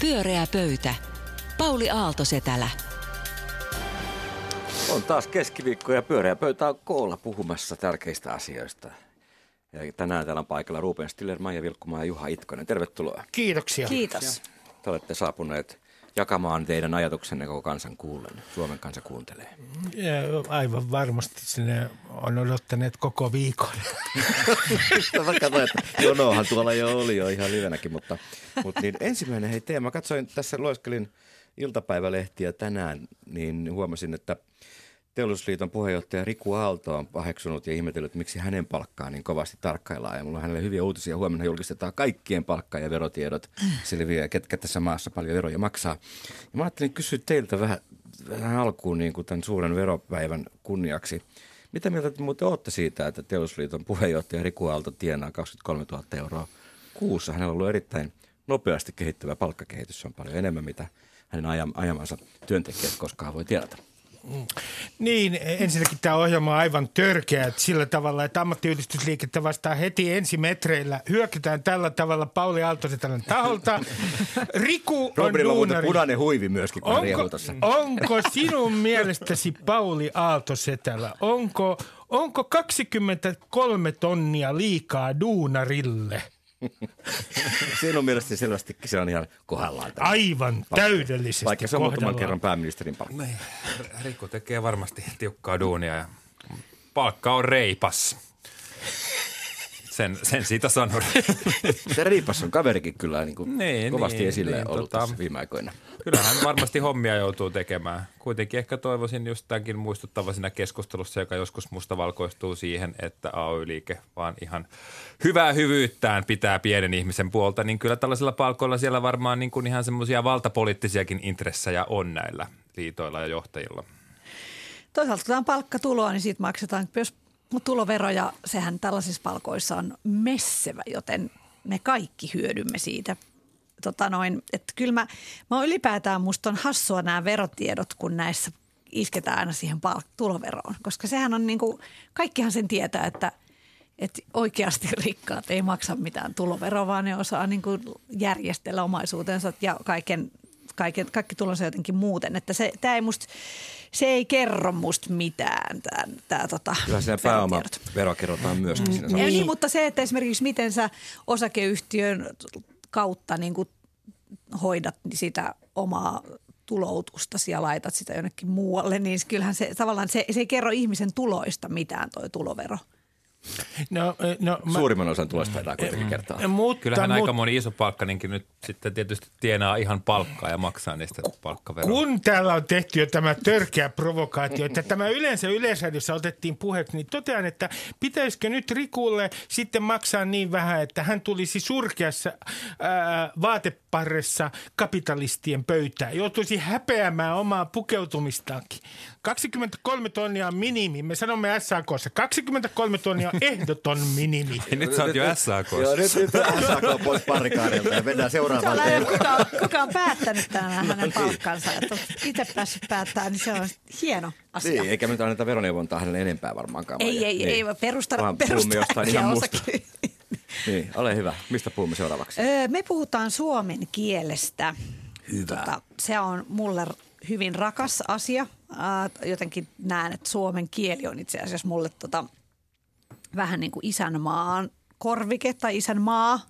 Pyöreä pöytä. Pauli Aaltosetälä. On taas keskiviikko ja pyöreä pöytä on koolla puhumassa tärkeistä asioista. Ja tänään täällä on paikalla Ruben Stiller, Maija Vilkkumaa ja Juha Itkonen. Tervetuloa. Kiitoksia. Kiitos. Te olette saapuneet jakamaan teidän ajatuksenne koko kansan kuullen. Suomen kansa kuuntelee. Ja aivan varmasti sinne on odottaneet koko viikon. Mä katsoin, että jonohan tuolla jo oli jo ihan livenäkin, mutta, mutta niin ensimmäinen hei teema. Katsoin tässä lueskelin iltapäivälehtiä tänään, niin huomasin, että Teollisuusliiton puheenjohtaja Riku Aalto on paheksunut ja ihmetellyt, miksi hänen palkkaa niin kovasti tarkkaillaan. Ja mulla on hänelle hyviä uutisia. Huomenna julkistetaan kaikkien palkka- ja verotiedot. Selviää, ketkä tässä maassa paljon veroja maksaa. Ja mä ajattelin kysyä teiltä vähän, vähän alkuun niin kuin tämän suuren veropäivän kunniaksi. Mitä mieltä te muuten olette siitä, että Teollisuusliiton puheenjohtaja Riku Aalto tienaa 23 000 euroa kuussa? Hänellä on ollut erittäin nopeasti kehittyvä palkkakehitys. Se on paljon enemmän, mitä hänen ajamansa työntekijät koskaan voi Niin, ensinnäkin tämä ohjelma on aivan törkeä että sillä tavalla, että ammattiyhdistysliikettä vastaan heti ensimetreillä hyökätään tällä tavalla Pauli Aaltosetälän taholta. Riku on duunari. punainen huivi myöskin, kun Onko, onko sinun mielestäsi Pauli Aaltosetälä, onko, onko 23 tonnia liikaa duunarille? Sinun mielestäsi selvästikin se on ihan kohdallaan. Aivan palkka. täydellisesti Vaikka se on muutaman kohdallaan. kerran pääministerin palkka. Niin, Riku tekee varmasti tiukkaa duunia ja palkka on reipas. Sen, sen siitä sanon. Se Riipas on kaverikin kyllä niin kuin Niin, kovasti niin, esille niin, ollut tota- tässä viime aikoina. Kyllähän varmasti hommia joutuu tekemään. Kuitenkin ehkä toivoisin just tämänkin muistuttava siinä keskustelussa, joka joskus mustavalkoistuu siihen, että AY-liike vaan ihan hyvää hyvyyttään pitää pienen ihmisen puolta, niin kyllä tällaisilla palkoilla siellä varmaan niin kuin ihan semmoisia valtapoliittisiakin intressejä on näillä liitoilla ja johtajilla. Toisaalta kun tämä on palkkatuloa, niin siitä maksetaan myös tuloveroja. Sehän tällaisissa palkoissa on messevä, joten me kaikki hyödymme siitä. Tota noin, että kyllä mä, mä ylipäätään musta on hassua nämä verotiedot, kun näissä isketään aina siihen palk- tuloveroon. Koska sehän on niin kuin, kaikkihan sen tietää, että, että oikeasti rikkaat ei maksa mitään tuloveroa, vaan ne osaa niin kuin järjestellä omaisuutensa ja kaiken, kaiken, kaikki tulonsa jotenkin muuten. Että se, tämä ei musta, se ei kerro musta mitään, tämä, tämä tota, Kyllä siinä pääoma verotiedot. vero kerrotaan myöskin siinä Ei, samassa. niin, mutta se, että esimerkiksi miten sä osakeyhtiön kautta niin kuin hoidat sitä omaa tuloutustasi ja laitat sitä jonnekin muualle, niin kyllähän se tavallaan se, se ei kerro ihmisen tuloista mitään toi tulovero. No, eh, no, mä, Suurimman osan tulosta taitaa kuitenkin kertaa. mutta, Kyllähän mutta, aika moni iso palkkaninkin nyt sitten tietysti tienaa ihan palkkaa ja maksaa niistä palkkaveroa. Kun täällä on tehty jo tämä törkeä provokaatio, että tämä yleensä Yleisradiossa otettiin puheeksi, niin totean, että pitäisikö nyt Rikulle sitten maksaa niin vähän, että hän tulisi surkeassa ää, vaateparressa kapitalistien pöytään. Joutuisi häpeämään omaa pukeutumistaankin. 23 tonnia on minimi. Me sanomme SAKssa. 23 tonnia on ehdoton minimi. Nyt sä oot jo SAK. Joo, nyt, nyt SAK pois parikaarilta ja mennään Se on seuraavaan teemaan. kuka, on- kuka on päättänyt tänään hänen palkkansa. Että on itse päässyt päättämään, niin se on hieno asia. Niin, eikä me nyt anneta veroneuvontaa hänelle enempää varmaankaan. Ei, ei, ei, ei perusta, Vaan perusta jostain ihan muusta. osake- Niin, ole hyvä. Mistä puhumme seuraavaksi? Öö, Me puhutaan suomen kielestä. Hyvä. Tota, se on mulle hyvin rakas asia. Jotenkin näen, että suomen kieli on itse asiassa mulle tota, vähän niin kuin isänmaan korvike tai isänmaa.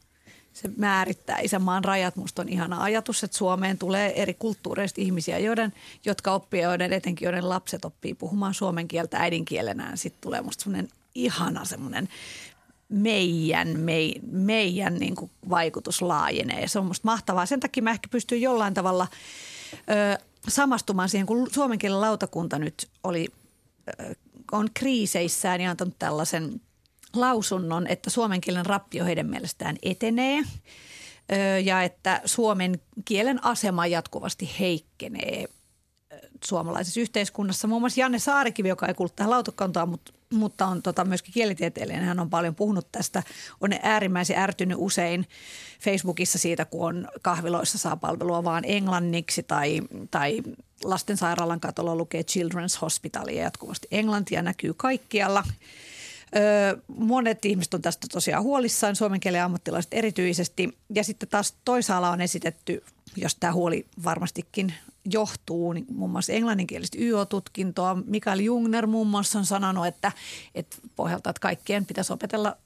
Se määrittää isänmaan rajat. Musta on ihana ajatus, että Suomeen tulee eri kulttuureista ihmisiä, joiden, jotka oppii, joiden etenkin joiden lapset oppii puhumaan suomen kieltä äidinkielenään. Sitten tulee musta semmoinen ihana semmoinen meidän, mei, meidän niin kuin vaikutus laajenee. Se on musta mahtavaa. Sen takia mä ehkä pystyn jollain tavalla ö, samastumaan siihen, kun suomen kielen lautakunta nyt oli, ö, on kriiseissään ja antanut tällaisen lausunnon, että suomen kielen rappio heidän mielestään etenee ja että suomen kielen asema jatkuvasti heikkenee suomalaisessa yhteiskunnassa. Muun muassa Janne Saarikivi, joka ei kuulu tähän lautakuntaan, mutta, mutta on tota, myöskin kielitieteilijä, hän on paljon puhunut tästä. On äärimmäisen ärtynyt usein Facebookissa siitä, kun on kahviloissa saa palvelua vaan englanniksi tai, tai lastensairaalan katolla lukee Children's Hospital ja jatkuvasti englantia näkyy kaikkialla. Monet ihmiset on tästä tosiaan huolissaan, suomen kielen ammattilaiset erityisesti. Ja sitten taas toisaalla on esitetty, jos tämä huoli varmastikin johtuu, niin muun muassa englanninkielistä YO-tutkintoa. Mikael Jungner muun muassa on sanonut, että, että pohjalta, että kaikkien pitäisi opetella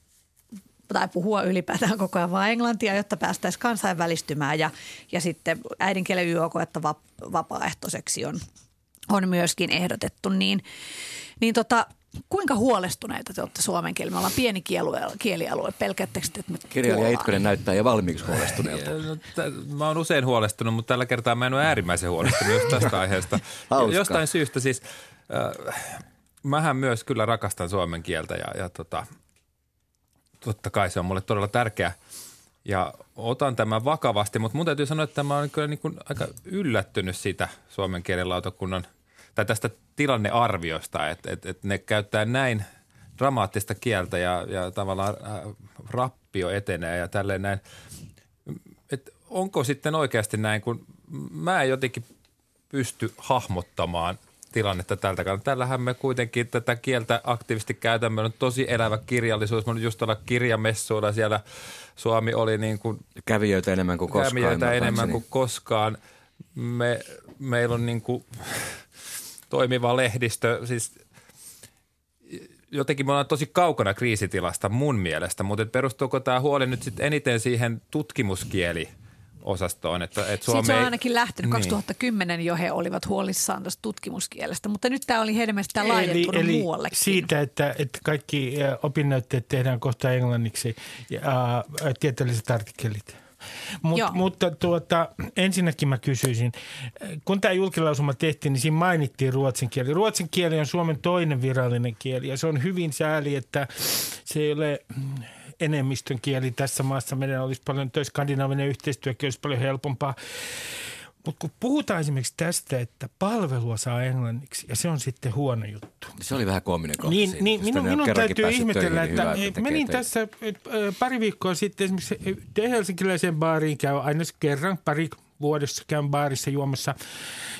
tai puhua ylipäätään koko ajan vain englantia, jotta päästäisiin kansainvälistymään. Ja, ja sitten äidinkielen YO-koetta vapaaehtoiseksi on, on myöskin ehdotettu. Niin, niin tota, kuinka huolestuneita te olette suomen kielellä? Me ollaan pieni kielialue, kielialue. pelkäättekö että me Kirjailija? Itkonen näyttää jo valmiiksi huolestuneelta. No, t- mä oon usein huolestunut, mutta tällä kertaa mä en ole äärimmäisen huolestunut just tästä aiheesta. Hauska. Jostain syystä siis, äh, mähän myös kyllä rakastan suomen kieltä ja, ja tota, totta kai se on mulle todella tärkeä ja otan tämän vakavasti, mutta mun täytyy sanoa, että mä oon kyllä niin kuin aika yllättynyt siitä suomen kielen lautakunnan tai tästä tilannearviosta, että, että, että ne käyttää näin dramaattista kieltä ja, ja tavallaan äh, rappio etenee ja tälleen näin. Et onko sitten oikeasti näin, kun mä en jotenkin pysty hahmottamaan tilannetta tältä kannalta. Tällähän me kuitenkin tätä kieltä aktiivisesti käytämme. On tosi elävä kirjallisuus. Mä olin just olla kirjamessuilla siellä. Suomi oli niin kuin Kävijöitä enemmän kuin koskaan. kävijöitä enemmän kuin koskaan. Me, meillä on niin kuin toimiva lehdistö, siis jotenkin me ollaan tosi kaukana kriisitilasta mun mielestä, mutta perustuuko tämä huoli nyt sitten eniten siihen tutkimuskieli osastoon, että, että Suomi Siitä se on ei- ainakin lähtenyt. Niin. 2010 jo he olivat huolissaan tästä tutkimuskielestä, mutta nyt tämä oli heidän mielestään laajentunut eli, eli muuallekin. siitä, että, että kaikki opinnäytteet tehdään kohta englanniksi ja ä, tieteelliset artikkelit. Mut, Joo. mutta tuota, ensinnäkin mä kysyisin, kun tämä julkilausuma tehtiin, niin siinä mainittiin ruotsin kieli. Ruotsin kieli on Suomen toinen virallinen kieli ja se on hyvin sääli, että se ei ole mm, enemmistön kieli tässä maassa. Meidän olisi paljon, toi skandinaavinen yhteistyökin olisi paljon helpompaa. Mutta kun puhutaan esimerkiksi tästä, että palvelua saa englanniksi ja se on sitten huono juttu. Se oli vähän koominen kohta Niin, siinä. niin minun, minun täytyy ihmetellä, niin että hyvä, menin töitä. tässä pari viikkoa sitten esimerkiksi helsinkiläiseen baariin käy aina kerran pari vuodessa käyn baarissa juomassa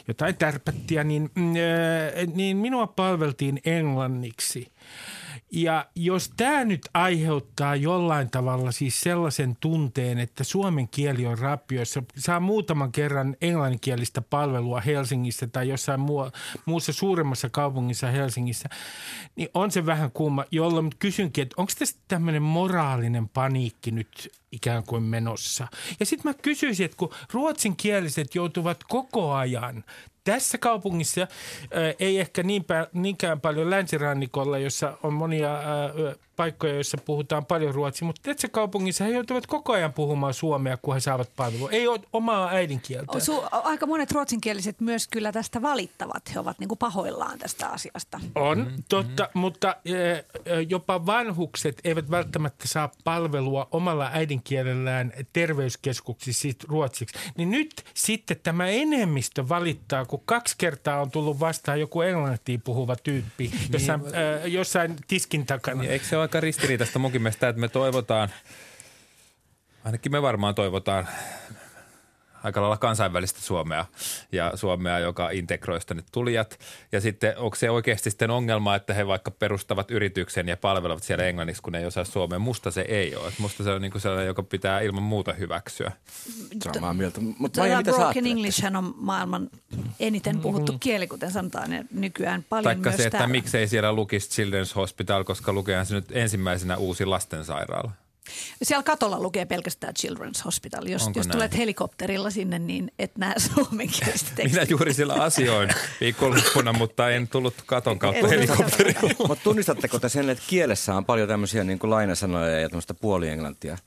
jotain tärpättiä, niin, mm, niin minua palveltiin englanniksi. Ja jos tämä nyt aiheuttaa jollain tavalla siis sellaisen tunteen, että suomen kieli on rappioissa, saa muutaman kerran englanninkielistä palvelua Helsingissä tai jossain muu, muussa suuremmassa kaupungissa Helsingissä, niin on se vähän kumma, jolloin kysynkin, että onko tässä tämmöinen moraalinen paniikki nyt ikään kuin menossa. Ja sitten mä kysyisin, että kun ruotsinkieliset joutuvat koko ajan tässä kaupungissa äh, ei ehkä niinpä, niinkään paljon länsirannikolla, jossa on monia äh, paikkoja, joissa puhutaan paljon ruotsia, mutta tässä kaupungissa he joutuvat koko ajan puhumaan suomea, kun he saavat palvelua. Ei ole omaa äidinkieltä. Su- aika monet ruotsinkieliset myös kyllä tästä valittavat. He ovat niin kuin pahoillaan tästä asiasta. On, mm, totta, mutta eh, jopa vanhukset eivät välttämättä saa palvelua omalla äidinkielellään terveyskeskuksissa siis ruotsiksi. Niin nyt sitten tämä enemmistö valittaa, kun kaksi kertaa on tullut vastaan joku englantia puhuva tyyppi jossain, eh, jossain tiskin takana. Niin, eikö se ole aika ristiriitaista munkin mielestä, että me toivotaan, ainakin me varmaan toivotaan aika lailla kansainvälistä Suomea ja Suomea, joka integroisi tänne tulijat. Ja sitten onko se oikeasti sitten ongelma, että he vaikka perustavat yrityksen ja palvelevat siellä englanniksi, kun ne ei osaa suomea. Musta se ei ole. Musta se on niin kuin sellainen, joka pitää ilman muuta hyväksyä. Samaa mieltä. Mutta Maija, mitä sä broken? English on maailman eniten puhuttu kieli, kuten sanotaan, ja nykyään paljon Taikka myös se, että täällä. miksei siellä lukisi Children's Hospital, koska lukeehan se nyt ensimmäisenä uusi lastensairaala. Siellä katolla lukee pelkästään Children's Hospital. Jos, Onko jos näin? tulet helikopterilla sinne, niin et näe suomenkielistä. Minä juuri siellä asioin viikonloppuna, mutta en tullut katon kautta helikopterilla. Mutta tunnistatteko te sen, että kielessä on paljon tämmöisiä niin kuin lainasanoja ja tämmöistä puolienglantia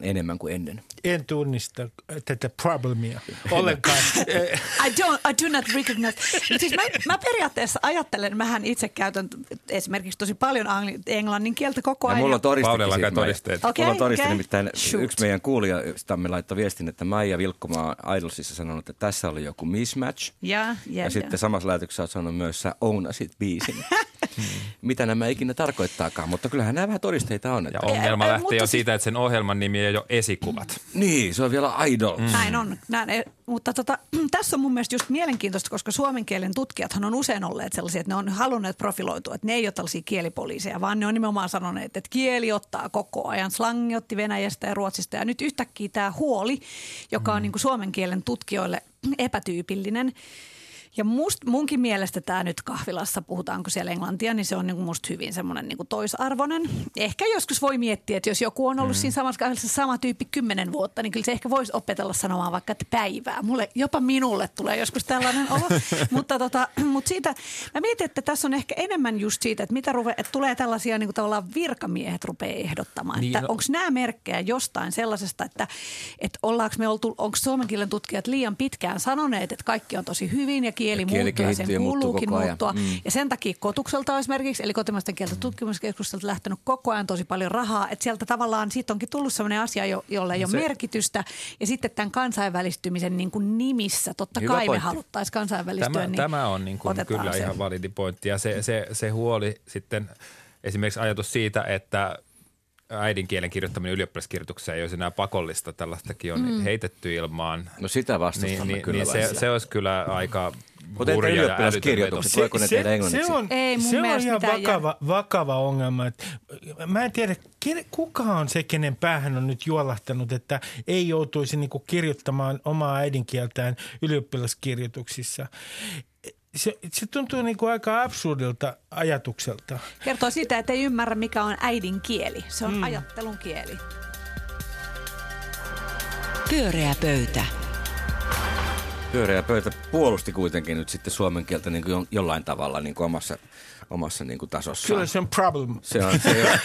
enemmän kuin ennen? En tunnista tätä problemia ollenkaan. I, don't, I do not recognize. Siis mä, mä periaatteessa ajattelen, mähän itse käytän esimerkiksi tosi paljon angli, englannin kieltä koko Ja ajan. mulla on todistekin todisteet. Okei, mulla on todiste okei. nimittäin Shoot. yksi meidän kuulijastamme laittoi viestin, että Maija Vilkkomaa Idolsissa sanonut, että tässä oli joku mismatch. Ja, ja, Ja sitten samassa lähetyksessä olet sanonut myös, sä ownasit biisin. mitä nämä ikinä tarkoittaakaan. Mutta kyllähän nämä vähän todisteita on. Ja Että... ongelma Ä- ä- lähtee mutta jo siis- siitä, että sen ohjelman nimi ei ole esikuvat. Niin, se on vielä idol. Mm. Näin on. Näin, ei- mutta tota, tässä on mun mielestä just mielenkiintoista, koska suomen kielen tutkijathan on usein olleet sellaisia, että ne on halunneet profiloitua, että ne ei ole tällaisia kielipoliiseja, vaan ne on nimenomaan sanoneet, että kieli ottaa koko ajan. Slangi otti Venäjästä ja Ruotsista ja nyt yhtäkkiä tämä huoli, joka on niin kuin suomen kielen tutkijoille epätyypillinen, ja must, munkin mielestä tämä nyt kahvilassa, puhutaanko siellä englantia, niin se on niinku musta hyvin semmoinen niinku toisarvoinen. Ehkä joskus voi miettiä, että jos joku on ollut mm. siinä samassa kahvilassa sama tyyppi kymmenen vuotta, niin kyllä se ehkä voisi opetella sanomaan vaikka, että päivää. Mulle, jopa minulle tulee joskus tällainen olo. mutta, tota, mutta siitä, mä mietin, että tässä on ehkä enemmän just siitä, että, mitä ruve, että tulee tällaisia niinku tavallaan virkamiehet rupeaa ehdottamaan. Niin, että no- onko nämä merkkejä jostain sellaisesta, että, että ollaanko me oltu, onko suomen kielen tutkijat liian pitkään sanoneet, että kaikki on tosi hyvin ja kieli, Kieli muuttuu ja sen kuuluukin muuttua. Mm. Ja sen takia Kotukselta esimerkiksi, eli kotimaisten kielten tutkimuskeskustelta lähtenyt koko ajan tosi paljon rahaa. Että sieltä tavallaan siitä onkin tullut sellainen asia, jo, jolle ei ole Se- merkitystä. Ja sitten tämän kansainvälistymisen niin kuin nimissä, totta Hyvä kai me pointti. haluttaisiin kansainvälistyä. Tämä, niin tämä on niin kuin kyllä se. ihan validi pointti. Ja se, se, se huoli sitten, esimerkiksi ajatus siitä, että äidinkielen kirjoittaminen ylioppilaskirjoituksessa ei olisi enää pakollista, tällaistakin on mm. heitetty ilmaan. No sitä vastustamme Niin, niin, kyllä niin se, se olisi kyllä aika Mutta entä ylioppilaskirjoitukset? Voiko ne tehdä englanniksi? se on, Ei mun se on ihan mitään vakava, vakava ongelma. että Mä en tiedä, kuka on se, kenen päähän on nyt juolahtanut, että ei joutuisi niinku kirjoittamaan omaa äidinkieltään ylioppilaskirjoituksissa. Se, se tuntuu niinku aika absurdilta ajatukselta. Kertoo siitä, että ei ymmärrä, mikä on äidinkieli. Se on mm. ajattelun kieli. Pyöreä pöytä. Pyöreä pöytä puolusti kuitenkin nyt sitten suomen kieltä niin kuin jo- jollain tavalla niin kuin omassa, omassa niin kuin tasossaan. Kyllä se on problem. Se on, se on,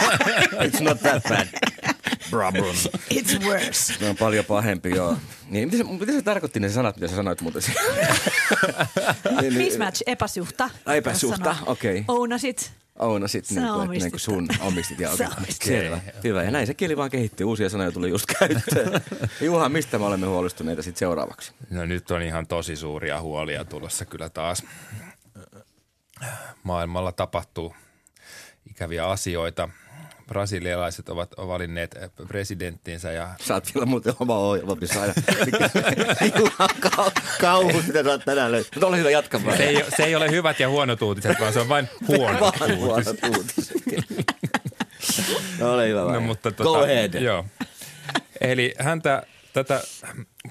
it's not that bad. Problem. It's worse. Se on paljon pahempi, joo. Niin, mitä, se, mitä se tarkoitti ne sanat, mitä sä sanoit muuten siellä? niin, Mismatch, epäsuhta. Ai, epäsuhta, okei. Ounasit. Ounasit, Sä niin kuin, että niin kuin sun omistit. Ja, okay. omistit. Selvä, hyvä. Ja näin se kieli vaan kehittyy. Uusia sanoja tuli just käyttöön. Juha, mistä me olemme huolestuneita sitten seuraavaksi? No nyt on ihan tosi suuria huolia tulossa kyllä taas. Maailmalla tapahtuu ikäviä asioita. Brasilialaiset ovat valinneet presidenttinsä ja Sä oot vielä muuten oma ohjelma, missä aina kauhu, mitä sä oot tänään löytänyt. Mutta ole hyvä, jatka vaan. se ei, se ei ole hyvät ja huonot uutiset, vaan se on vain huono Vaan uutiset. huonot uutiset. No ole hyvä No, vaan. mutta Go tota, ahead. Joo. Eli häntä, tätä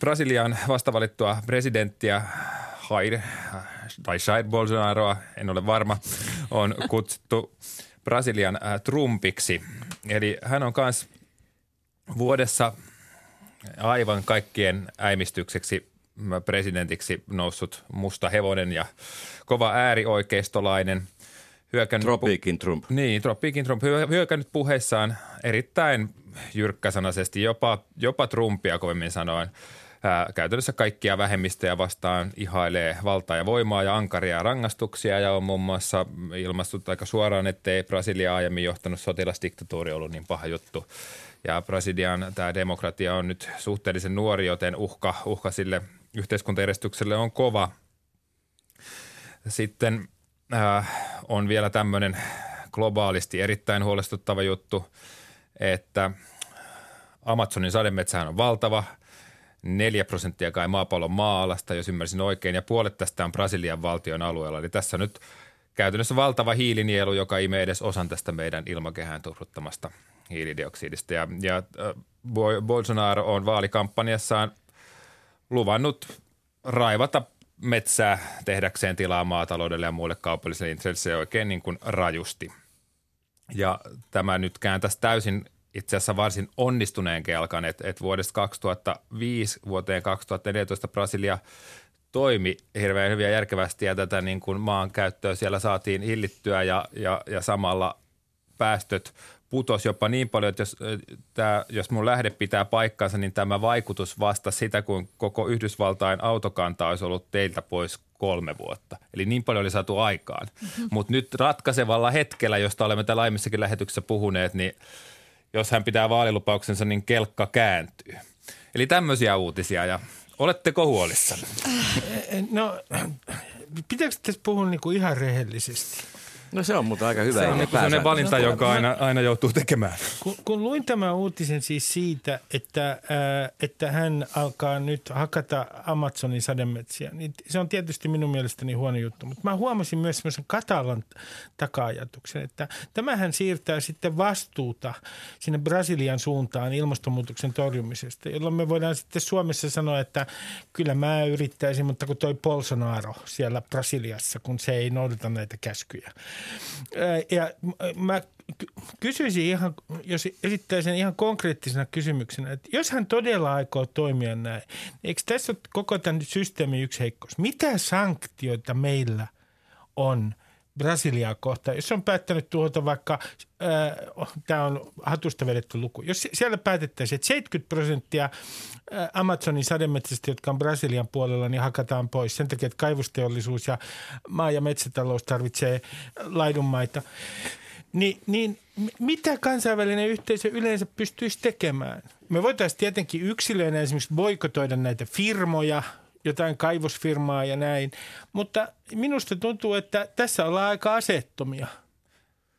Brasilian vastavalittua presidenttiä Jair, tai Jair Bolsonaroa, en ole varma, on kutsuttu Brasilian äh, Trumpiksi. Eli hän on myös vuodessa aivan kaikkien äimistykseksi presidentiksi noussut musta hevonen ja kova äärioikeistolainen. Hyökännyt Tropiikin Trump. niin, Tropiikin Trump hyö- hyökännyt puheissaan erittäin jyrkkäsanaisesti, jopa, jopa Trumpia kovemmin sanoen. Ää, käytännössä kaikkia vähemmistöjä vastaan ihailee valtaa ja voimaa ja ankaria rangaistuksia ja on muun muassa ilmastut aika suoraan, ettei Brasilia aiemmin johtanut sotilasdiktatuuri ollut niin paha juttu. Ja Brasilian tämä demokratia on nyt suhteellisen nuori, joten uhka, uhka sille yhteiskuntajärjestykselle on kova – sitten äh, on vielä tämmöinen globaalisti erittäin huolestuttava juttu, että Amazonin sademetsähän on valtava, neljä prosenttia kai maapallon maa-alasta, jos ymmärsin oikein, ja puolet tästä on Brasilian valtion alueella. Eli tässä nyt käytännössä valtava hiilinielu, joka imee edes osan tästä meidän ilmakehään turruttamasta hiilidioksidista. Ja, ja äh, Bo- Bolsonaro on vaalikampanjassaan luvannut raivata metsää tehdäkseen tilaa maataloudelle ja muille kaupallisille intressille oikein niin kuin rajusti. Ja tämä nyt kääntäisi täysin itse asiassa varsin onnistuneen kelkan, että, että vuodesta 2005 vuoteen 2014 Brasilia toimi hirveän hyvin ja järkevästi ja tätä niin kuin maan käyttöä siellä saatiin hillittyä ja, ja, ja samalla päästöt putos jopa niin paljon, että jos, tämä, jos mun lähde pitää paikkansa, niin tämä vaikutus vasta sitä, kun koko Yhdysvaltain autokanta olisi ollut teiltä pois kolme vuotta. Eli niin paljon oli saatu aikaan. Mm-hmm. Mutta nyt ratkaisevalla hetkellä, josta olemme täällä aiemmissakin lähetyksessä puhuneet, niin jos hän pitää vaalilupauksensa, niin kelkka kääntyy. Eli tämmöisiä uutisia ja oletteko huolissanne? No, pitääkö tässä puhua niinku ihan rehellisesti? No se on mutta aika hyvä. Se on niin sellainen valinta, jonka aina, aina joutuu tekemään. Kun, kun luin tämän uutisen siis siitä, että, ää, että hän alkaa nyt hakata Amazonin sademetsiä, niin se on tietysti minun mielestäni huono juttu. Mutta mä huomasin myös semmoisen katalan taka-ajatuksen, että tämähän siirtää sitten vastuuta sinne Brasilian suuntaan ilmastonmuutoksen torjumisesta, jolloin me voidaan sitten Suomessa sanoa, että kyllä mä yrittäisin, mutta kun toi Bolsonaro siellä Brasiliassa, kun se ei noudata näitä käskyjä. Ja mä ky- kysyisin ihan, jos esittäisin ihan konkreettisena kysymyksenä, että jos hän todella aikoo toimia näin, eikö tässä ole koko tämän systeemin yksi heikkous? Mitä sanktioita meillä on Brasiliaa kohtaan, jos on päättänyt tuhota vaikka, tämä on hatusta vedetty luku, jos siellä päätettäisiin, että 70 prosenttia ää, Amazonin sademetsästä, jotka on Brasilian puolella, niin hakataan pois sen takia, että kaivosteollisuus ja maa- ja metsätalous tarvitsee laidunmaita, niin, niin mitä kansainvälinen yhteisö yleensä pystyisi tekemään? Me voitaisiin tietenkin yksilöinä esimerkiksi boikotoida näitä firmoja, jotain kaivosfirmaa ja näin, mutta minusta tuntuu, että tässä ollaan aika asettomia.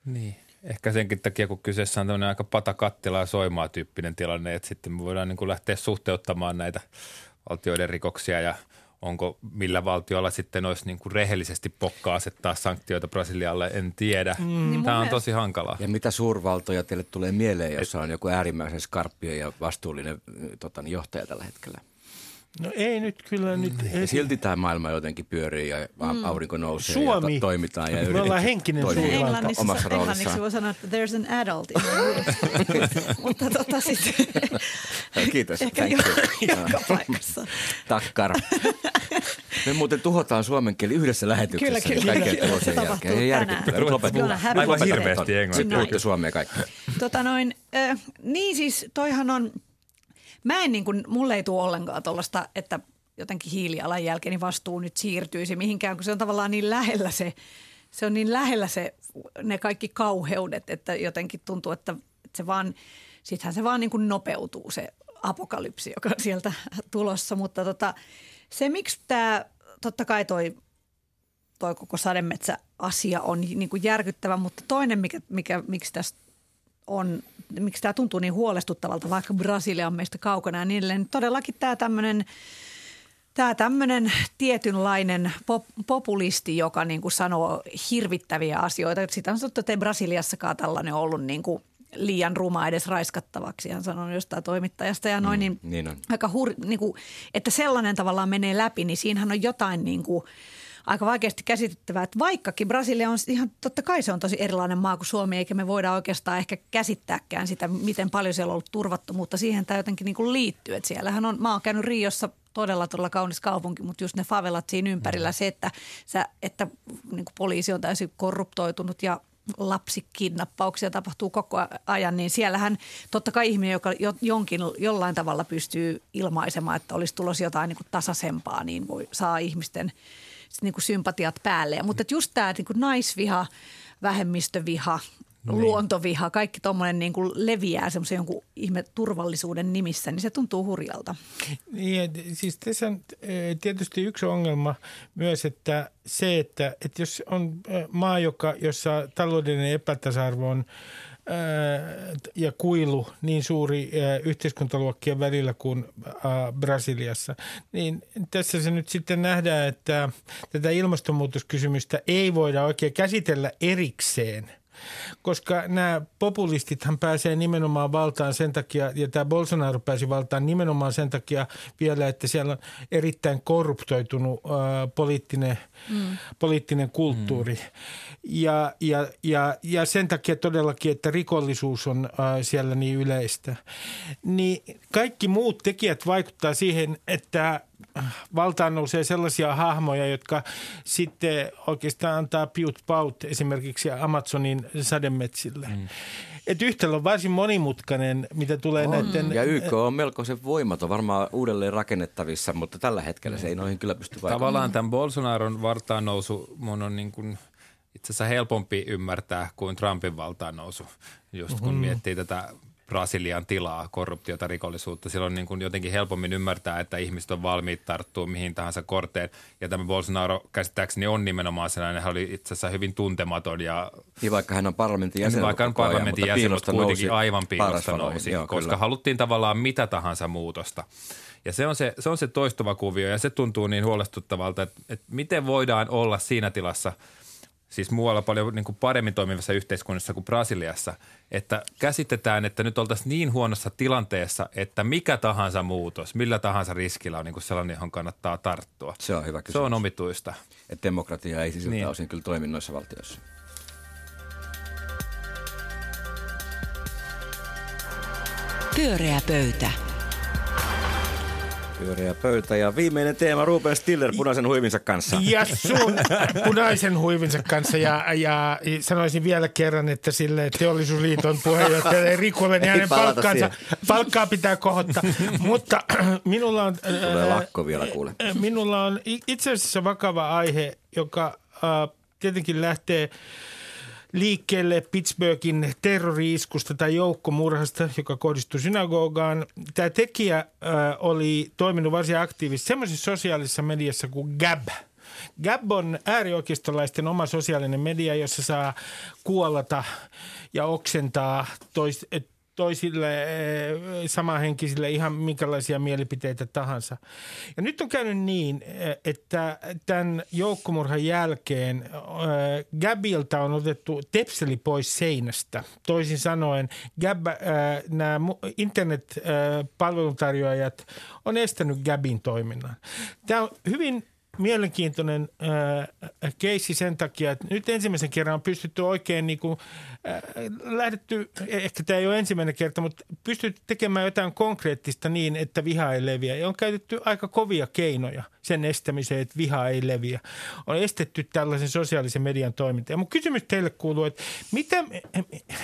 Niin. Ehkä senkin takia, kun kyseessä on tämmöinen aika patakattila ja soimaa tyyppinen tilanne, että sitten me voidaan niin kuin lähteä suhteuttamaan näitä valtioiden rikoksia ja onko millä valtiolla sitten olisi niin kuin rehellisesti pokkaa asettaa sanktioita Brasilialle, en tiedä. Mm. mun Tämä on mielestä- tosi hankalaa. Ja mitä suurvaltoja teille tulee mieleen, jossa on joku äärimmäisen skarppio ja vastuullinen tota, niin johtaja tällä hetkellä? No ei nyt kyllä nyt. Ja Ei, silti tämä maailma jotenkin pyörii ja mm. aurinko nousee Suomi. ja to- toimitaan. Ja Me ollaan henkinen suurvalta. Englanniksi, omassa englanniksi voi sanoa, että there's an adult in. Mutta tota sitten... Kiitos, Ehkä thank jo, you. joka paikassa. Takkar. Me muuten tuhotaan suomen kieli yhdessä lähetyksessä. Kyllä, kyllä, Kaikkien kyllä. tulosten Se jälkeen. tapahtuu Ei tänään. lopetetaan. Lopetetaan. hirveästi englantia. Puhutte suomea kaikki. Tota noin, äh, niin siis toihan on, mä en niin kuin, mulle ei tule ollenkaan tuollaista, että jotenkin hiilijalanjälkeeni vastuu nyt siirtyisi mihinkään, kun se on tavallaan niin lähellä se, se on niin lähellä se, ne kaikki kauheudet, että jotenkin tuntuu, että, että se vaan, sittenhän se vaan niin kuin nopeutuu se apokalypsi, joka on sieltä tulossa, mutta tota, se miksi tämä, totta kai toi toi koko sademetsäasia on niin kuin järkyttävä, mutta toinen, mikä, mikä, miksi tästä on, miksi tämä tuntuu niin huolestuttavalta, vaikka Brasilia on meistä kaukana ja niin edelleen, niin todellakin tämä tämmöinen Tämä tämmöinen tietynlainen pop, populisti, joka niin kuin sanoo hirvittäviä asioita. Sitä on sanottu, että ei Brasiliassakaan tällainen ollut niin kuin liian ruma edes raiskattavaksi. Hän sanoi jostain toimittajasta ja noin. Niin, niin on. Aika hur, niin kuin, että sellainen tavallaan menee läpi, niin siinähän on jotain niin kuin, aika vaikeasti käsitettävää, että vaikkakin Brasilia on ihan, totta kai se on tosi erilainen maa kuin Suomi, eikä me voida oikeastaan ehkä käsittääkään sitä, miten paljon siellä on ollut turvattomuutta. Siihen tämä jotenkin niin kuin liittyy, että siellähän on, mä oon käynyt Riossa todella todella kaunis kaupunki, mutta just ne favelat siinä ympärillä, se, että, sä, että niin kuin poliisi on täysin korruptoitunut ja lapsikidnappauksia tapahtuu koko ajan, niin siellähän totta kai ihminen, joka jo, jonkin, jollain tavalla pystyy ilmaisemaan, että olisi tulossa jotain niin kuin tasaisempaa, niin voi saa ihmisten niin kuin sympatiat päälle. Mutta just tämä niin kuin naisviha, vähemmistöviha, niin. luontoviha, kaikki tuommoinen niin kuin leviää semmoisen jonkun ihme turvallisuuden nimissä, niin se tuntuu hurjalta. Niin, siis tässä on eh, tietysti yksi ongelma myös, että se, että, että jos on eh, maa, joka, jossa taloudellinen epätasa-arvo on ja kuilu niin suuri eh, yhteiskuntaluokkien välillä kuin eh, Brasiliassa, niin tässä se nyt sitten nähdään, että tätä ilmastonmuutoskysymystä ei voida oikein käsitellä erikseen – koska nämä populistithan pääsee nimenomaan valtaan sen takia, ja tämä Bolsonaro pääsi valtaan nimenomaan sen takia vielä, että siellä on erittäin korruptoitunut ää, poliittinen, mm. poliittinen kulttuuri. Mm. Ja, ja, ja, ja sen takia todellakin, että rikollisuus on ää, siellä niin yleistä. Niin kaikki muut tekijät vaikuttaa siihen, että valtaan nousee sellaisia hahmoja, jotka sitten oikeastaan antaa piut paut esimerkiksi Amazonin sademetsille. Mm. Et yhtälö on varsin monimutkainen, mitä tulee on. näiden... Ja YK on melkoisen voimaton, varmaan uudelleen rakennettavissa, mutta tällä hetkellä se ei noihin kyllä pysty vaikuttamaan. Tavallaan tämän Bolsonaron vartaan nousu mun on niin kuin itse asiassa helpompi ymmärtää kuin Trumpin valtaan nousu, just kun mm. miettii tätä Brasilian tilaa, korruptiota, rikollisuutta. Silloin niin kuin jotenkin helpommin ymmärtää, että ihmiset on valmiit tarttuu mihin tahansa korteen. Ja tämä Bolsonaro käsittääkseni on nimenomaan sellainen, hän oli itse asiassa hyvin tuntematon. Ja, niin vaikka hän on parlamentin jäsen. Niin vaikka on parlamentin jäsen, mutta kuitenkin nousi aivan piilosta nousi, Joo, koska kyllä. haluttiin tavallaan mitä tahansa muutosta. Ja se on se, se on se toistuva kuvio ja se tuntuu niin huolestuttavalta, että, että miten voidaan olla siinä tilassa – siis muualla paljon niin kuin paremmin toimivassa yhteiskunnassa kuin Brasiliassa, että käsitetään, että nyt oltaisiin niin huonossa tilanteessa, että mikä tahansa muutos, millä tahansa riskillä on niin kuin sellainen, johon kannattaa tarttua. Se on hyvä kysymys. Se on omituista. Että demokratia ei siis niin. osin kyllä toimi noissa valtioissa. Pyöreä pöytä. Pyöreä pöytä ja viimeinen teema Ruben Stiller punaisen huivinsa kanssa. Ja sun punaisen huivinsa kanssa ja, ja sanoisin vielä kerran, että sille teollisuusliiton puheenjohtajalle Rikulle niin hänen palkkaansa, palkkaa pitää kohottaa. Mutta minulla on... Tulee lakko vielä kuule. Minulla on itse asiassa vakava aihe, joka äh, tietenkin lähtee liikkeelle Pittsburghin terroriiskusta tai joukkomurhasta, joka kohdistui synagogaan. Tämä tekijä oli toiminut varsin aktiivisesti semmoisessa sosiaalisessa mediassa kuin Gab. Gab on äärioikeistolaisten oma sosiaalinen media, jossa saa kuollata ja oksentaa tois, toisille eh, samanhenkisille ihan minkälaisia mielipiteitä tahansa. Ja nyt on käynyt niin, eh, että tämän joukkomurhan jälkeen eh, Gabilta on otettu tepseli pois seinästä. Toisin sanoen Gab, nämä internet-palveluntarjoajat on estänyt Gabin toiminnan. Tämä on hyvin mielenkiintoinen äh, keissi sen takia, että nyt ensimmäisen kerran on pystytty oikein niin kuin, äh, lähdetty, ehkä tämä ei ole ensimmäinen kerta, mutta pystytty tekemään jotain konkreettista niin, että viha ei leviä. Ja on käytetty aika kovia keinoja sen estämiseen, että viha ei leviä. On estetty tällaisen sosiaalisen median toiminta. Ja mun kysymys teille kuuluu, että mitä,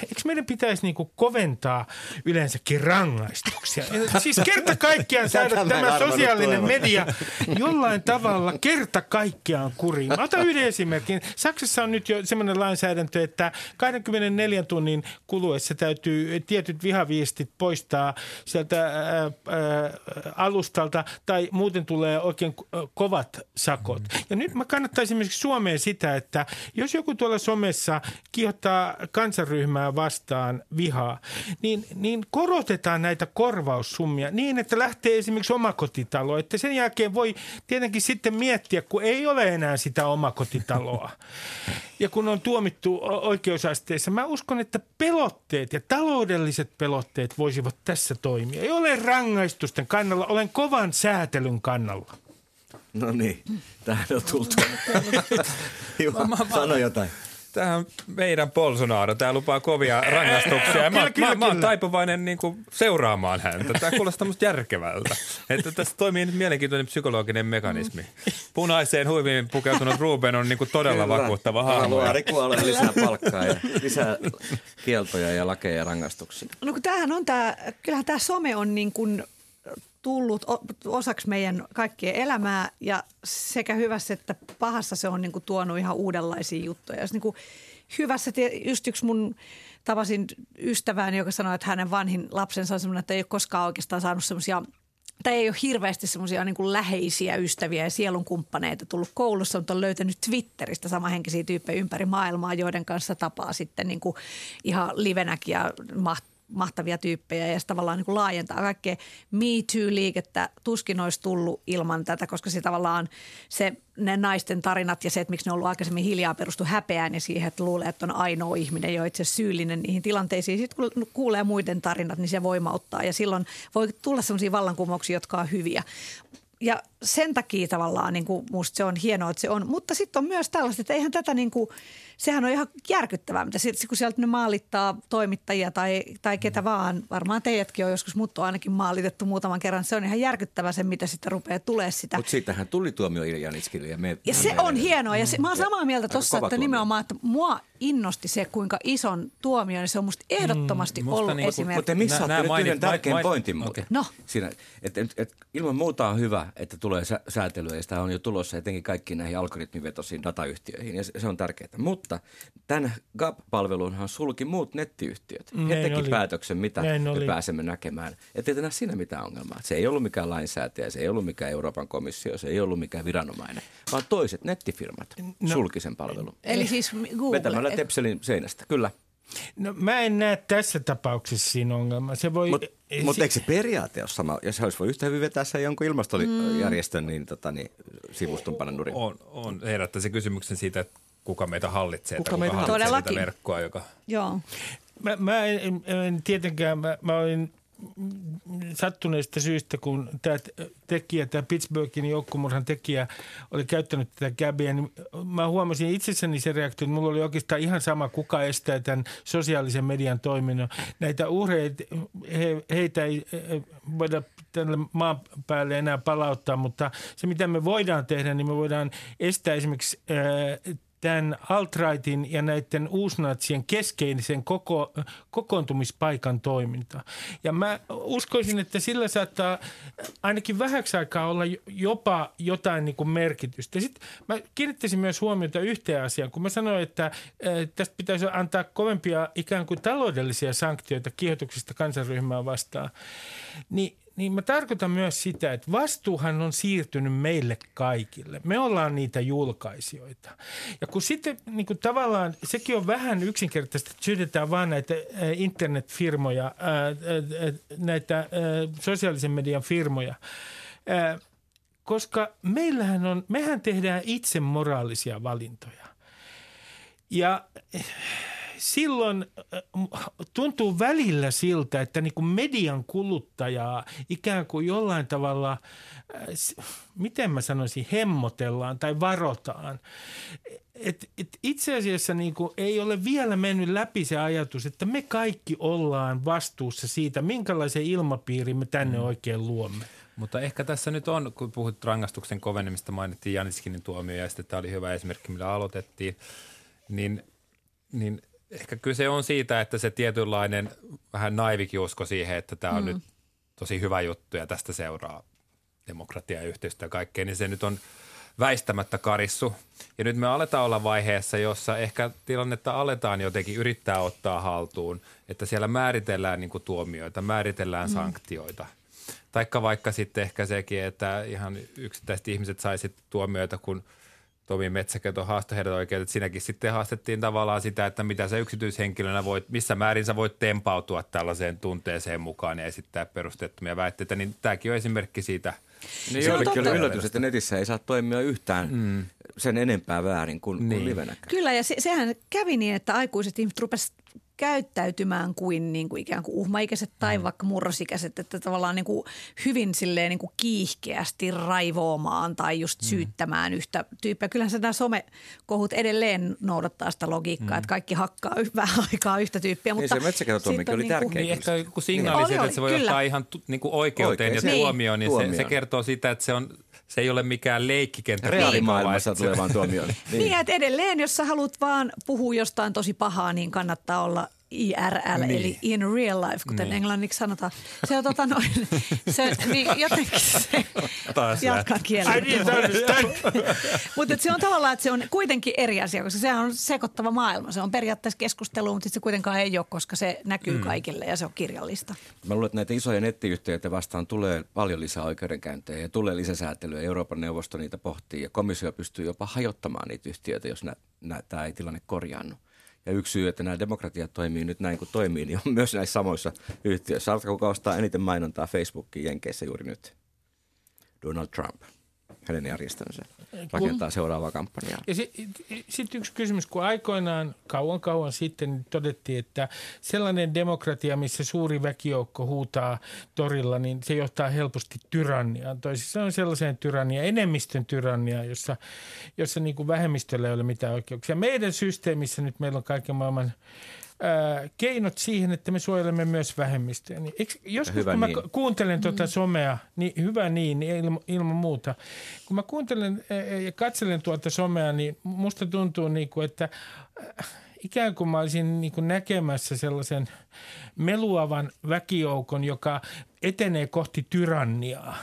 eikö meidän pitäisi niin kuin koventaa yleensäkin rangaistuksia? Siis kerta kaikkiaan saada tämä sosiaalinen media jollain tavalla kerta kaikkiaan kuriin. Mä otan yhden esimerkin. Saksassa on nyt jo semmoinen lainsäädäntö, että 24 tunnin kuluessa täytyy tietyt vihaviestit poistaa sieltä ää, ää, alustalta tai muuten tulee oikein kovat sakot. Ja nyt mä kannattaisin esimerkiksi Suomeen sitä, että jos joku tuolla somessa kiihottaa kansanryhmää vastaan vihaa, niin, niin korotetaan näitä korvaussummia niin, että lähtee esimerkiksi omakotitalo. Että sen jälkeen voi tietenkin sitten miettiä, kun ei ole enää sitä omakotitaloa. Ja kun on tuomittu oikeusasteessa, mä uskon, että pelotteet ja taloudelliset pelotteet voisivat tässä toimia. Ei ole rangaistusten kannalla, olen kovan säätelyn kannalla. No niin, tähän on tultu. Juha, sano jotain. Tämä on meidän Bolsonaro. Tämä lupaa kovia rangaistuksia. Ja mä, kyllä, kyllä, mä, mä oon taipuvainen niin kuin seuraamaan häntä. Tämä kuulostaa musta järkevältä. Että tässä toimii nyt mielenkiintoinen psykologinen mekanismi. Punaiseen huiviin pukeutunut Ruben on niin kuin todella kyllä. vakuuttava hahmo. Haluaa lisää palkkaa ja lisää kieltoja ja lakeja ja rangaistuksia. No kun tämähän on tämä, kyllähän tämä some on niin kuin – tullut osaksi meidän kaikkien elämää ja sekä hyvässä että pahassa se on niin kuin tuonut ihan uudenlaisia juttuja. Jos niin kuin hyvässä, just yksi mun tavasin ystävääni, joka sanoi, että hänen vanhin lapsensa on sellainen, että ei ole koskaan oikeastaan saanut semmoisia tai ei ole hirveästi semmoisia niin läheisiä ystäviä ja sielunkumppaneita tullut koulussa, mutta on löytänyt Twitteristä samanhenkisiä tyyppejä ympäri maailmaa, joiden kanssa tapaa sitten niin kuin ihan livenäkin ja mahtavia tyyppejä ja se tavallaan niin kuin laajentaa kaikkea Me Too-liikettä. Tuskin olisi tullut ilman tätä, koska se tavallaan se, ne naisten tarinat ja se, että miksi ne on ollut aikaisemmin hiljaa perustu häpeään ja siihen, että luulee, että on ainoa ihminen jo itse syyllinen niihin tilanteisiin. Sitten kun kuulee muiden tarinat, niin se voimauttaa ja silloin voi tulla sellaisia vallankumouksia, jotka on hyviä ja sen takia tavallaan niin kuin musta se on hienoa, että se on. Mutta sitten on myös tällaista, että eihän tätä niin kuin, sehän on ihan järkyttävää, mitä sit, kun sieltä ne maalittaa toimittajia tai, tai ketä vaan. Varmaan teidätkin on joskus, mutta on ainakin maalitettu muutaman kerran. Se on ihan järkyttävää se, mitä sitten rupeaa tulee sitä. Mutta siitähän tuli tuomio Iljanitskille. Ja, me, ja se on hienoa ja se, mä oon samaa mieltä tuossa, että nimenomaan, että mua innosti se, kuinka ison tuomion, niin se on musta ehdottomasti Mm, ollut niinku- esimerkki. Mutta Nää- nää nyt mainit- yhden tärkeän main- pointin muuten. okei. No. Siinä, et, et, et, ilman muuta on hyvä, että tulee sä, säätelyä ja sitä on jo tulossa etenkin kaikkiin näihin algoritmivetosiin datayhtiöihin ja se, se on tärkeää. Mutta tämän GAP-palvelunhan sulki muut nettiyhtiöt. He Näin teki oli. päätöksen, mitä Näin me oli. pääsemme näkemään. Että ei näe siinä mitään ongelmaa. Se ei ollut mikään lainsäätäjä, se ei ollut mikään Euroopan komissio, se ei ollut mikään viranomainen, vaan toiset nettifirmat No. sulki sen palvelun. Eli siis Google. Vetämällä tepselin seinästä, kyllä. No, mä en näe tässä tapauksessa siinä ongelmaa. Se voi, Mutta mut si- eikö se periaate ole sama? Jos olisi voi yhtä hyvin vetää sen jonkun ilmastojärjestön niin, tota, niin, sivuston panna nurin. On, on herättää se kysymyksen siitä, että kuka meitä hallitsee. Kuka tai kuka meitä hallitsee hallitsee? sitä verkkoa, joka Joo. Mä, mä en, en, en tietenkään, mä, mä olin sattuneesta syystä, kun tämä tekijä, tämä Pittsburghin joukkomurhan tekijä oli käyttänyt tätä Gabia, niin mä huomasin itsessäni se reaktio, että mulla oli oikeastaan ihan sama, kuka estää tämän sosiaalisen median toiminnon. Näitä uhreita, he, heitä ei eh, voida tälle maan päälle enää palauttaa, mutta se mitä me voidaan tehdä, niin me voidaan estää esimerkiksi äh, tämän alt-rightin ja näiden uusnatsien keskeisen koko, kokoontumispaikan toiminta. Ja mä uskoisin, että sillä saattaa ainakin vähäksi aikaa olla jopa jotain niin kuin merkitystä. Sitten mä kiinnittäisin myös huomiota yhteen asiaan, kun mä sanoin, että äh, tästä pitäisi antaa kovempia ikään kuin taloudellisia sanktioita kiihotuksista kansanryhmää vastaan, niin niin mä tarkoitan myös sitä, että vastuuhan on siirtynyt meille kaikille. Me ollaan niitä julkaisijoita. Ja kun sitten niin kuin tavallaan, sekin on vähän yksinkertaista, että syytetään vaan näitä ää, internetfirmoja, ää, ää, näitä sosiaalisen median firmoja. Koska meillähän on, mehän tehdään itse moraalisia valintoja. Ja silloin äh, tuntuu välillä siltä, että niin kuin median kuluttajaa ikään kuin jollain tavalla, äh, miten mä sanoisin, hemmotellaan tai varotaan. Et, et itse asiassa niin kuin ei ole vielä mennyt läpi se ajatus, että me kaikki ollaan vastuussa siitä, minkälaisen ilmapiirin me tänne mm. oikein luomme. Mutta ehkä tässä nyt on, kun puhut rangaistuksen kovenemista, mainittiin Janiskinin tuomio ja sitten tämä oli hyvä esimerkki, millä aloitettiin, niin, niin ehkä kyse on siitä, että se tietynlainen vähän naivikin usko siihen, että tämä on mm. nyt tosi hyvä juttu ja tästä seuraa demokratia ja yhteistyö ja kaikkea, niin se nyt on väistämättä karissu. Ja nyt me aletaan olla vaiheessa, jossa ehkä tilannetta aletaan jotenkin yrittää ottaa haltuun, että siellä määritellään niin tuomioita, määritellään mm. sanktioita. Taikka vaikka sitten ehkä sekin, että ihan yksittäiset ihmiset saisivat tuomioita, kun Tomi Metsäköt on haastoi heidät oikein, että sinäkin sitten haastettiin tavallaan sitä, että mitä sä yksityishenkilönä voit, missä määrin sä voit tempautua tällaiseen tunteeseen mukaan ja esittää perustettomia väitteitä, niin tämäkin on esimerkki siitä. Niin Se on totta. yllätys, että netissä ei saa toimia yhtään mm. sen enempää väärin kuin, niin. kuin livenäkään. Kyllä, ja se, sehän kävi niin, että aikuiset ihmiset rupesivat käyttäytymään kuin, niin kuin ikään kuin uhmaikäiset tai mm. vaikka murrosikäiset, että tavallaan niin kuin hyvin silleen niin kuin kiihkeästi raivoamaan tai just syyttämään yhtä tyyppiä. Kyllähän se nämä somekohut edelleen noudattaa sitä logiikkaa, mm. että kaikki hakkaa y- vähän aikaa yhtä tyyppiä. Niin mutta se metsäkäytötuomiokin siitä on oli niin kuin- tärkeä. Niin ehkä joku signaali Oli, siitä, että se voi kyllä. johtaa ihan tu, niin kuin oikeuteen Oikein, ja se- tuomioon, niin se, se tuomioon. kertoo sitä, että se, on, se ei ole mikään leikkikenttä. Reaalimaailmassa vaan se- tulevaan tuomioon. Niin, että edelleen, jos sä haluat vaan puhua jostain tosi pahaa, niin kannattaa olla IRL, niin. eli in real life, kuten niin. Englanniksi sanotaan. Se on tota noin, se, niin jotenkin se, Taas jatkan I kieltä. Mutta se on tavallaan, että se on kuitenkin eri asia, koska se on sekoittava maailma. Se on periaatteessa keskustelu, mutta se kuitenkaan ei ole, koska se näkyy mm. kaikille ja se on kirjallista. Mä luulen, että näitä isoja nettiyhtiöitä vastaan tulee paljon lisää oikeudenkäyntejä ja tulee lisäsäätelyä. Euroopan neuvosto niitä pohtii ja komissio pystyy jopa hajottamaan niitä yhtiöitä, jos nä, nä, tämä ei tilanne korjaannu. Ja yksi syy, että nämä demokratiat toimii nyt näin kuin toimii, niin on myös näissä samoissa yhtiöissä. Arvatko, kuka ostaa eniten mainontaa Facebookiin Jenkeissä juuri nyt? Donald Trump. Hänen järjestönsä rakentaa seuraavaa kampanjaa. Ja sitten sit yksi kysymys, kun aikoinaan kauan kauan sitten todettiin, että sellainen demokratia, missä suuri väkijoukko huutaa torilla, niin se johtaa helposti tyranniaan. Toisin sanoen sellaiseen tyranniaan, enemmistön tyranniaan, jossa, jossa niin kuin vähemmistöllä ei ole mitään oikeuksia. Meidän systeemissä nyt meillä on kaiken maailman ää, keinot siihen, että me suojelemme myös vähemmistöjä. Niin, eikö, joskus hyvä kun mä niin. ku- kuuntelen tuota somea, niin hyvä niin, niin ilma, ilman muuta. Kun mä kuuntelen ää, ja katselen tuota somea, niin musta tuntuu niin kuin, että äh, ikään kuin mä olisin niin kuin näkemässä sellaisen meluavan väkijoukon, joka etenee kohti tyranniaa.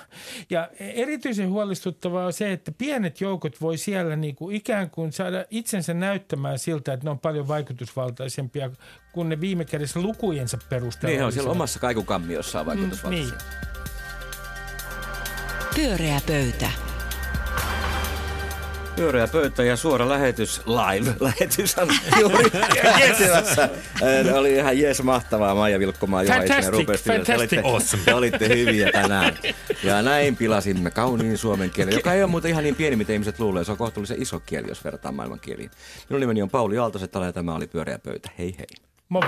Ja erityisen huolestuttavaa on se, että pienet joukot voi siellä niin kuin ikään kuin saada itsensä näyttämään siltä, että ne on paljon vaikutusvaltaisempia kuin ne viime kädessä lukujensa perusteella. Niin on siellä omassa kaikukammiossaan vaikutusvaltaisia. niin. Pyöreä pöytä. Pyöreä pöytä ja suora lähetys, live lähetys on juuri kääntymässä. Äh, Oli ihan jees mahtavaa Maija Vilkkomaa, Juha Itsinen. Te fantastic. olitte, Awesome. te olitte hyviä tänään. Ja näin pilasimme kauniin suomen kielen, joka ei ole muuten ihan niin pieni, mitä ihmiset luulee. Se on kohtuullisen iso kieli, jos verrataan maailman kieliin. Minun nimeni on Pauli Aaltoset ja tämä oli Pyöreä pöytä. Hei hei. Moi.